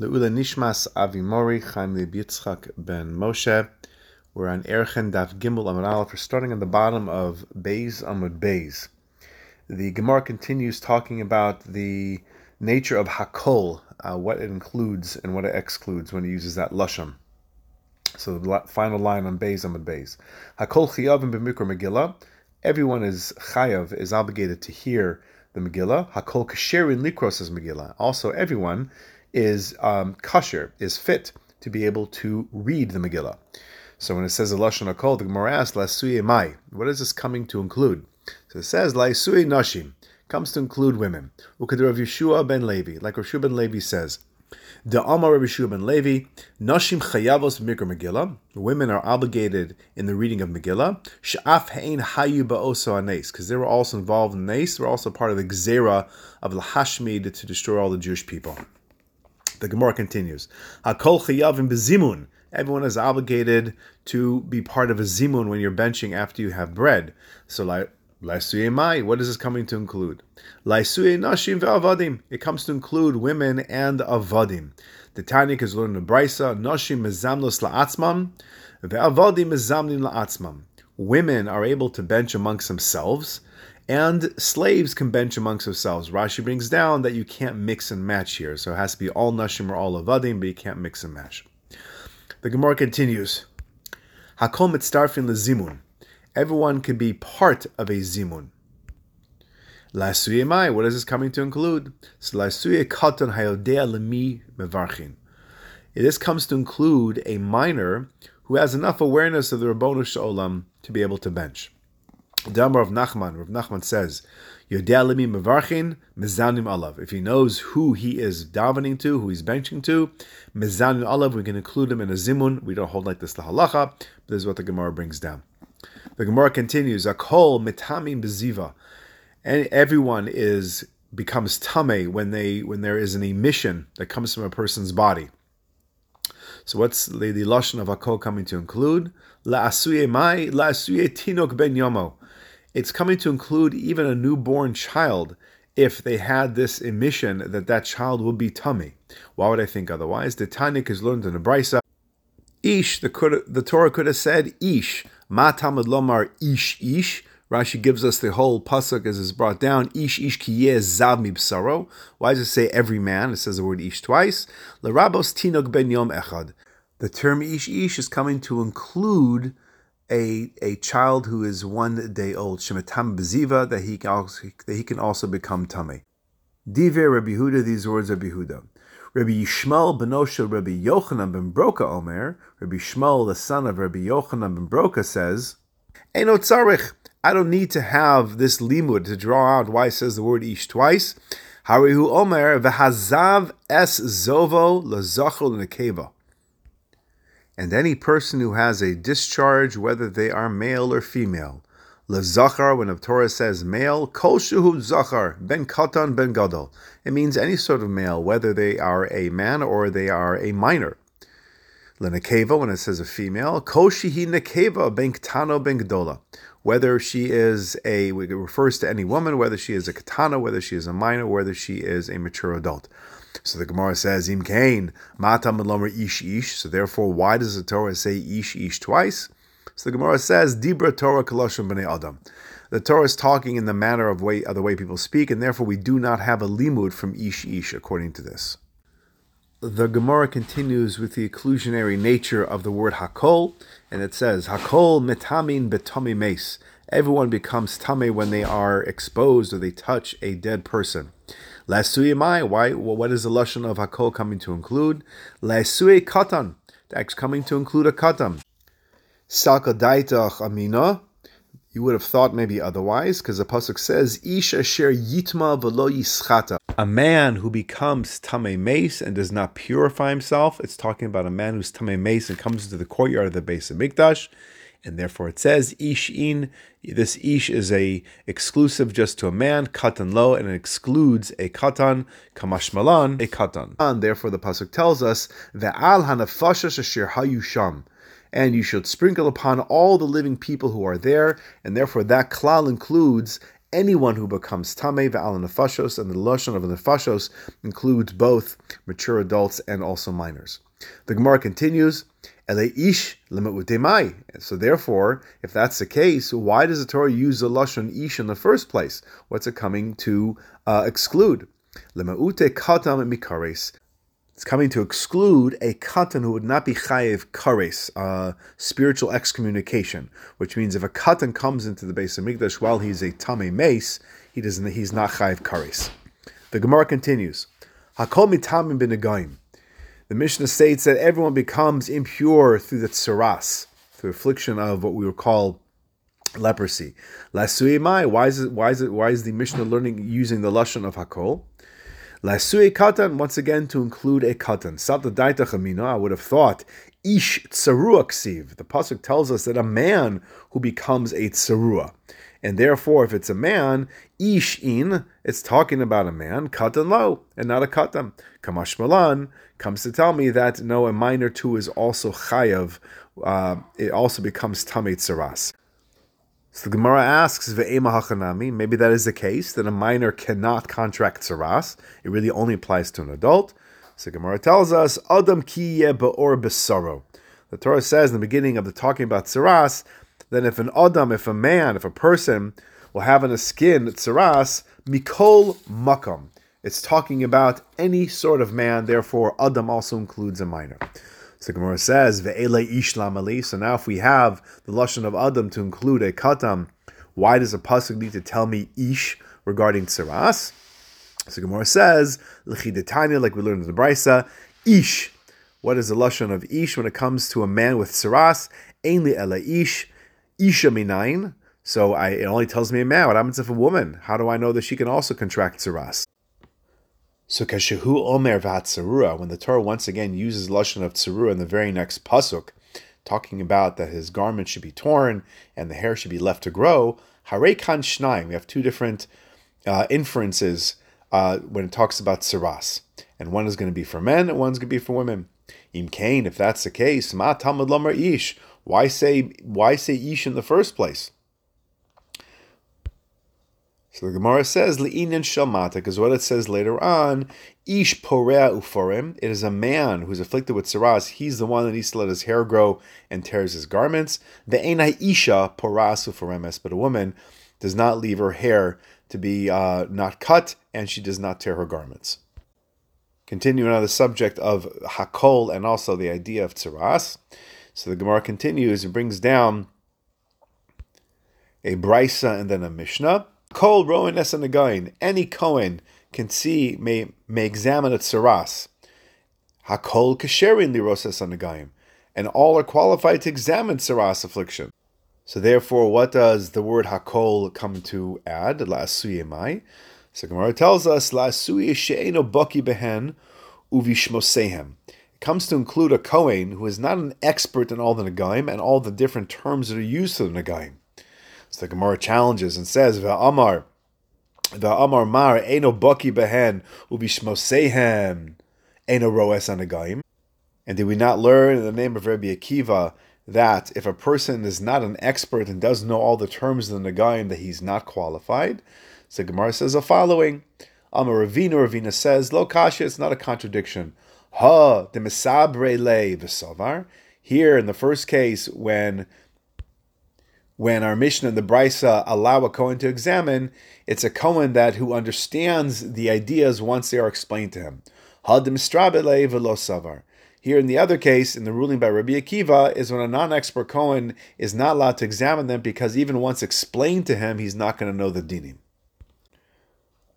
Le'ula Nishmas Avimori Chaim Leib Yitzchak ben Moshe. We're on Erchen Daf Gimel Amud Aleph. We're starting on the bottom of Beis Amud Beis. The Gemara continues talking about the nature of Hakol, uh, what it includes and what it excludes when it uses that Lashon. So the final line on Beis Amud Beis. Hakol Chiyavim b'Mikra Megillah. Everyone is Chayav, is obligated to hear the Megillah. Hakol Kasherin Likros is Megillah. Also, everyone is um, kasher, is fit to be able to read the Megillah. So when it says the Lashon Hakol, the Gemara asks, Lasuye Mai, what is this coming to include? So it says, Lasuye Nashim, comes to include women. Ukad Rav Yeshua ben Levi, like Rav Yeshua ben Levi says, the Amar Rabbi Shua ben Levi, Nashim chayavos mikra Megillah. Women are obligated in the reading of Megillah. Sha'af hein hayu ba'oso anes, because they were also involved in Nes. They were also part of the Gzera of the Hashmid to destroy all the Jewish people. The Gemara continues. Hakol chayavim bezimun. Everyone is obligated to be part of a zimun when you're benching after you have bread. So Laisuye mai, what is this coming to include? Laisuye nashim ve'avadim. It comes to include women and avadim. The Tanya is learned in Brisa, nashim mezamlos la'atzmam, ve'avadim mezamlim la'atzmam. Women are able to bench amongst themselves, and slaves can bench amongst themselves. Rashi brings down that you can't mix and match here, so it has to be all nashim or all avadim, but you can't mix and match. The Gemara continues. Hakol mitztarfin lezimun. Everyone can be part of a zimun. Lasuye mai, what is this coming to include? Lasuye katan hayodea lemi mevarchin. This comes to include a minor who has enough awareness of the Rabbonu Shalom to be able to bench. Damar of Nachman, Rav Nachman says, Yodea lemi mevarchin mezanim alav. If he knows who he is davening to, who he's benching to, mezanim alav, we can include him in a zimun. We don't hold like this the halacha, but this is what the Gemara brings down. The Gemara continues, Akol mitamim beziva. And everyone is becomes tame when they when there is an emission that comes from a person's body. So what's the, the lashon of akol coming to include? La asuye mai, la asuye tinok ben yomo. It's coming to include even a newborn child if they had this emission that that child will be tummy. Why would I think otherwise? The Tanya is learned in the Brisa. Ish, the, the Torah could have said Ish, Ma Lomar Ish Ish. Rashi gives us the whole pasuk as it's brought down. Ish ish kiyeh zav mibsaro. Why does it say every man? It says the word ish twice. Lerabos tinog ben yom echad. The term ish ish is coming to include a, a child who is one day old. Shematam beziva that he can also, that he can also become tummy. Dive Rabbi Huda. These words are Behuda. Rabbi Yishmael Benosha Rabbi Yochanan ben Broka Omer, Rabbi Yishmael, the son of Rabbi Yochanan ben Broka, says, I don't need to have this limud to draw out why it says the word ish twice. Harihu Omer v'hazav es zovo lazachol nekeva. And any person who has a discharge, whether they are male or female, Lezachar, when the Torah says male, kol shuhu zachar, ben katan ben gadol. It means any sort of male, whether they are a man or they are a minor. Lenekeva, when it says a female, kol shihi nekeva ben katano ben gadola. Whether she is a, it refers to any woman, whether she is a katana, whether she is a minor, whether she is a mature adult. So the Gemara says, Im kain, mata ish ish. So therefore, why does the Torah say ish ish twice? So the Gemara says, Dibra Torah Kaloshim B'nei Adam. The Torah is talking in the manner of, way, of the way people speak, and therefore we do not have a limud from ish ish according to this. The Gemara continues with the exclusionary nature of the word hakol, and it says, Hakol metamin betami mace. Everyone becomes tame when they are exposed or they touch a dead person. Lasuyamai, why? Well, what is the lashon of hakol coming to include? Lasuye katan. That's coming to include a katan. Salkadaitach amina. You would have thought maybe otherwise, because the pasuk says, "Ish asher yitma v'lo yischata." A man who becomes tamei mace and does not purify himself. It's talking about a man who's tamei mace and comes into the courtyard of the base of Mikdash, and therefore it says ish in. This ish is a exclusive just to a man, katan lo, and it excludes a katan, kamashmalan, a katan. And therefore the pasuk tells us ve'al hanafashash asher hayusham and you should sprinkle upon all the living people who are there, and therefore that klal includes anyone who becomes Tameh ve'al nefashos, and the Lashon of nefashos includes both mature adults and also minors. The Gemara continues, ish So therefore, if that's the case, why does the Torah use the Lashon ish in the first place? What's it coming to uh, exclude? katam mikares. It's coming to exclude a katan who would not be chayiv kares, uh, spiritual excommunication, which means if a katan comes into the base of Mikdash while he's a tame mace, he doesn't, he's not chayiv kares. The Gemara continues, Hakol mitamim binagayim. The Mishnah states that everyone becomes impure through the tsaras, through affliction of what we would call leprosy. Lasui Why is it? Why is it? Why is the Mishnah learning using the lashon of hakol? Lasui katan, once again, to include a katan. Sata daita chamina, I would have thought, ish tsarua ksiv. The Pasuk tells us that a man who becomes a tsarua. And therefore, if it's a man, ish in, it's talking about a man, katan lo, and not a katan. Kamash malan comes to tell me that no, a minor too is also chayav. Uh, it also becomes tamei tsaras. So the Gemara asks, maybe that is the case, that a minor cannot contract tsaras. It really only applies to an adult. So Gemara tells us, Adam ki or besaro. The Torah says in the beginning of the talking about tsaras, that if an Adam, if a man, if a person will have in a skin tsaras, mikol makam. It's talking about any sort of man, therefore Adam also includes a minor. So Gemara says, Ve'ele ish lamali. So now if we have the Lashon of Adam to include a katam, why does a pasuk need to tell me ish regarding tsaras? So Gemara says, L'chidetanya, like we learned in the Brisa, ish. What is the Lashon of ish when it comes to a man with tsaras? Ainli ela ish, isha minayin. So I, it only tells me a man. What happens if a woman? How do I know that she can also contract tsaras? So kashehu omer v'hatzarua, when the Torah once again uses lashon of tzarua in the very next pasuk, talking about that his garment should be torn and the hair should be left to grow, hare kan shnayim. We have two different uh, inferences uh, when it talks about tzaras, and one is going to be for men and one's going to be for women. Im kain, if that's the case, ma tamad lamar ish. Why say why say ish in the first place? So the Gemara says li'inyan shalmata, because what it says later on, ish porea uforim. It is a man who's afflicted with saras. He's the one that needs to let his hair grow and tears his garments. The enai isha poras uforemes, but a woman does not leave her hair to be uh, not cut, and she does not tear her garments. Continuing on the subject of hakol and also the idea of tsaras. So the Gemara continues and brings down a brisa and then a mishnah. Kol roin esanagain. Any Kohen can see, may, may examine a Saras. Hakol kasherin liros esanagaim. And all are qualified to examine Saras affliction. So therefore, what does the word hakol come to add? La'asuyemai. So Gemara tells us, La'asuye she'eno baki behen uvishmosehem. It comes to include a Kohen who is not an expert in all the Nagaim and all the different terms that are used to the Nagaim. So the Gemara challenges and says, "Va'amar, va'amar mar eno baki behen ubishmosehem eno roes anagayim." And did we not learn in the name of Rabbi Akiva that if a person is not an expert and doesn't know all the terms of the Nagayim, that he's not qualified? So Gemara says the following. Amar Ravina, Ravina says, Lo kasha, it's not a contradiction. Ha, de mesabre le. Here, in the first case, when when our Mishnah and the Brisa allow a Kohen to examine, it's a Kohen that who understands the ideas once they are explained to him. Here in the other case, in the ruling by Rabbi Akiva, is when a non-expert Kohen is not allowed to examine them because even once explained to him, he's not going to know the dinim.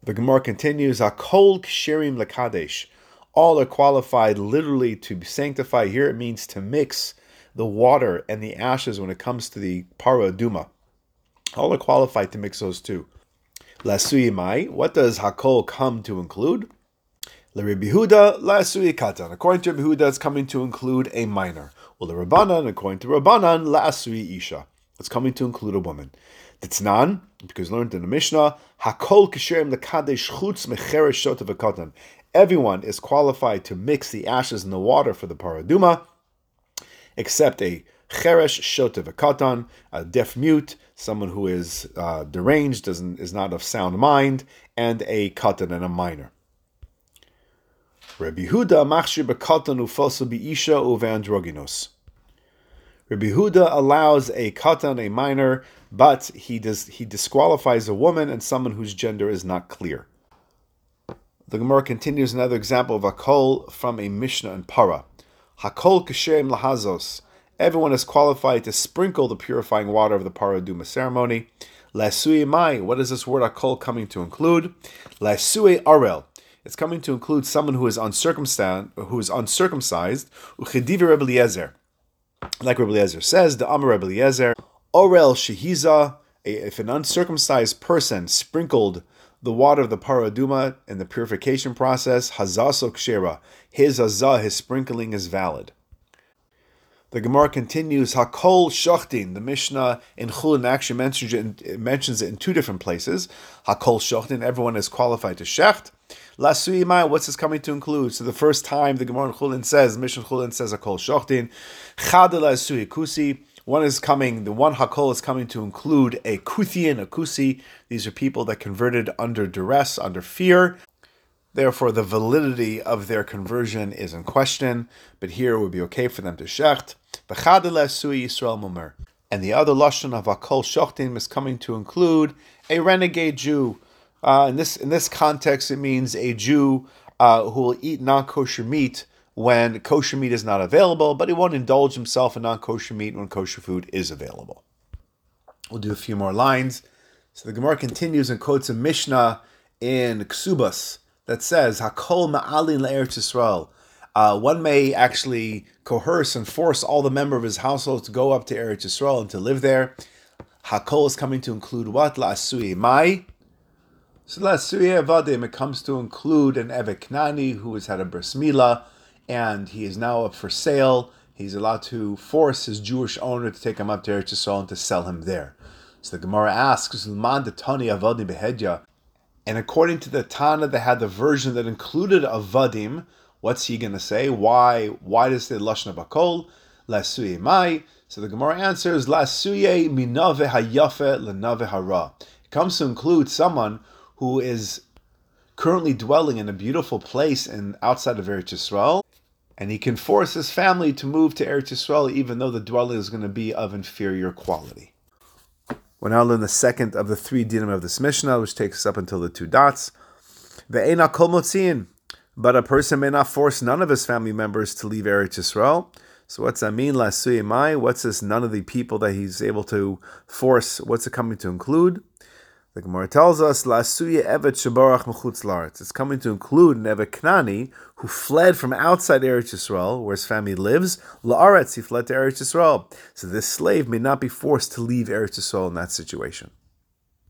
The Gemara continues, Akol kshirim lekadesh. All are qualified literally to sanctify. Here it means to mix the water and the ashes when it comes to the para duma. All are qualified to mix those two. Lasuyimai, what does hakol come to include? L'Rebbe Yehuda, la'asui katan. According to Yehuda, it's coming to include a minor. Well, the Rabbanan, according to Rabbanan, la'asui isha. It's coming to include a woman. Tznan, because learned in the Mishnah, hakol kisherim lekadesh chutz mecheresh shotav Everyone is qualified to mix the ashes and the water for the paraduma except a Cheresh shotev a katan, a deaf mute, someone who is uh, deranged, doesn't is not of sound mind, and a katan and a minor. Rabbi Huda machshir bekatan ufosu biisha uveandroginos. Rabbi Huda allows a katan, a minor, but he does he disqualifies a woman and someone whose gender is not clear. The Gemara continues another example of a kol from a Mishnah and Para. Hakol kashem lahazos. Everyone is qualified to sprinkle the purifying water of the paraduma ceremony. Lasui mai. What is this word akol coming to include? Lasui arel. It's coming to include someone who is uncircumcised, who is uncircumcised. Uchedivi Rebbe. Like Rebbe Eliezer says, the Amar Rebbe Eliezer, Orel shehiza. If an uncircumcised person sprinkled the water of the paraduma and the purification process, hazaso kshera, his azah, his sprinkling is valid. The Gemara continues, Hakol Shachtin. The Mishnah in Chulin actually mentions it, in, mentions it in two different places. Hakol Shachtin, everyone is qualified to Shecht. Lasuyimai, what's this coming to include? So the first time the Gemara in Chulin says, Mishnah Chulin says Hakol Shachtin. Chadela Kusi. One is coming, the one hakol is coming to include a kuthian, a kusi. These are people that converted under duress, under fear. Therefore, the validity of their conversion is in question, but here it would be okay for them to shecht. And the other lashon of akol shachtim is coming to include a renegade Jew. Uh, in this in this context, it means a Jew uh, who will eat non-kosher meat when kosher meat is not available, but he won't indulge himself in non kosher meat when kosher food is available. We'll do a few more lines. So the Gemara continues and quotes a Mishnah in Ksubas that says, Hakol ma'alin le'eretz Yisrael. Uh, one may actually coerce and force all the member of his household to go up to Eretz Yisrael and to live there. Hakol is coming to include what? La'asui mai. So la'asui avadim, it comes to include an Evek who has had a bris milah, and he is now up for sale. He's allowed to force his Jewish owner to take him up to Eretz Yisrael and to sell him there. So the Gemara asks, and according to the Tana, they had the version that included avadim. What's he going to say? Why? Why does the lashna bakol lasuye mai? So the Gemara answers lasuye minave hayafe lenave hara. It comes to include someone who is currently dwelling in a beautiful place in outside of Eretz Yisrael, and he can force his family to move to Eretz Yisrael even though the dwelling is going to be of inferior quality. We're now learning the second of the three dinim of this Mishnah, which takes us up until the two dots. Ve'ena kol motziin, but a person may not force none of his family members to leave Eretz Yisrael. So what's that mean? mai? What's this? None of the people that he's able to force. What's it coming to include? The Gemara tells us, "Lasuya evet shebarach mechutz laretz." It's coming to include an Knani who fled from outside Eretz Yisrael, where his family lives. Laaretz, he fled to Eretz Yisrael. So this slave may not be forced to leave Eretz Yisrael in that situation.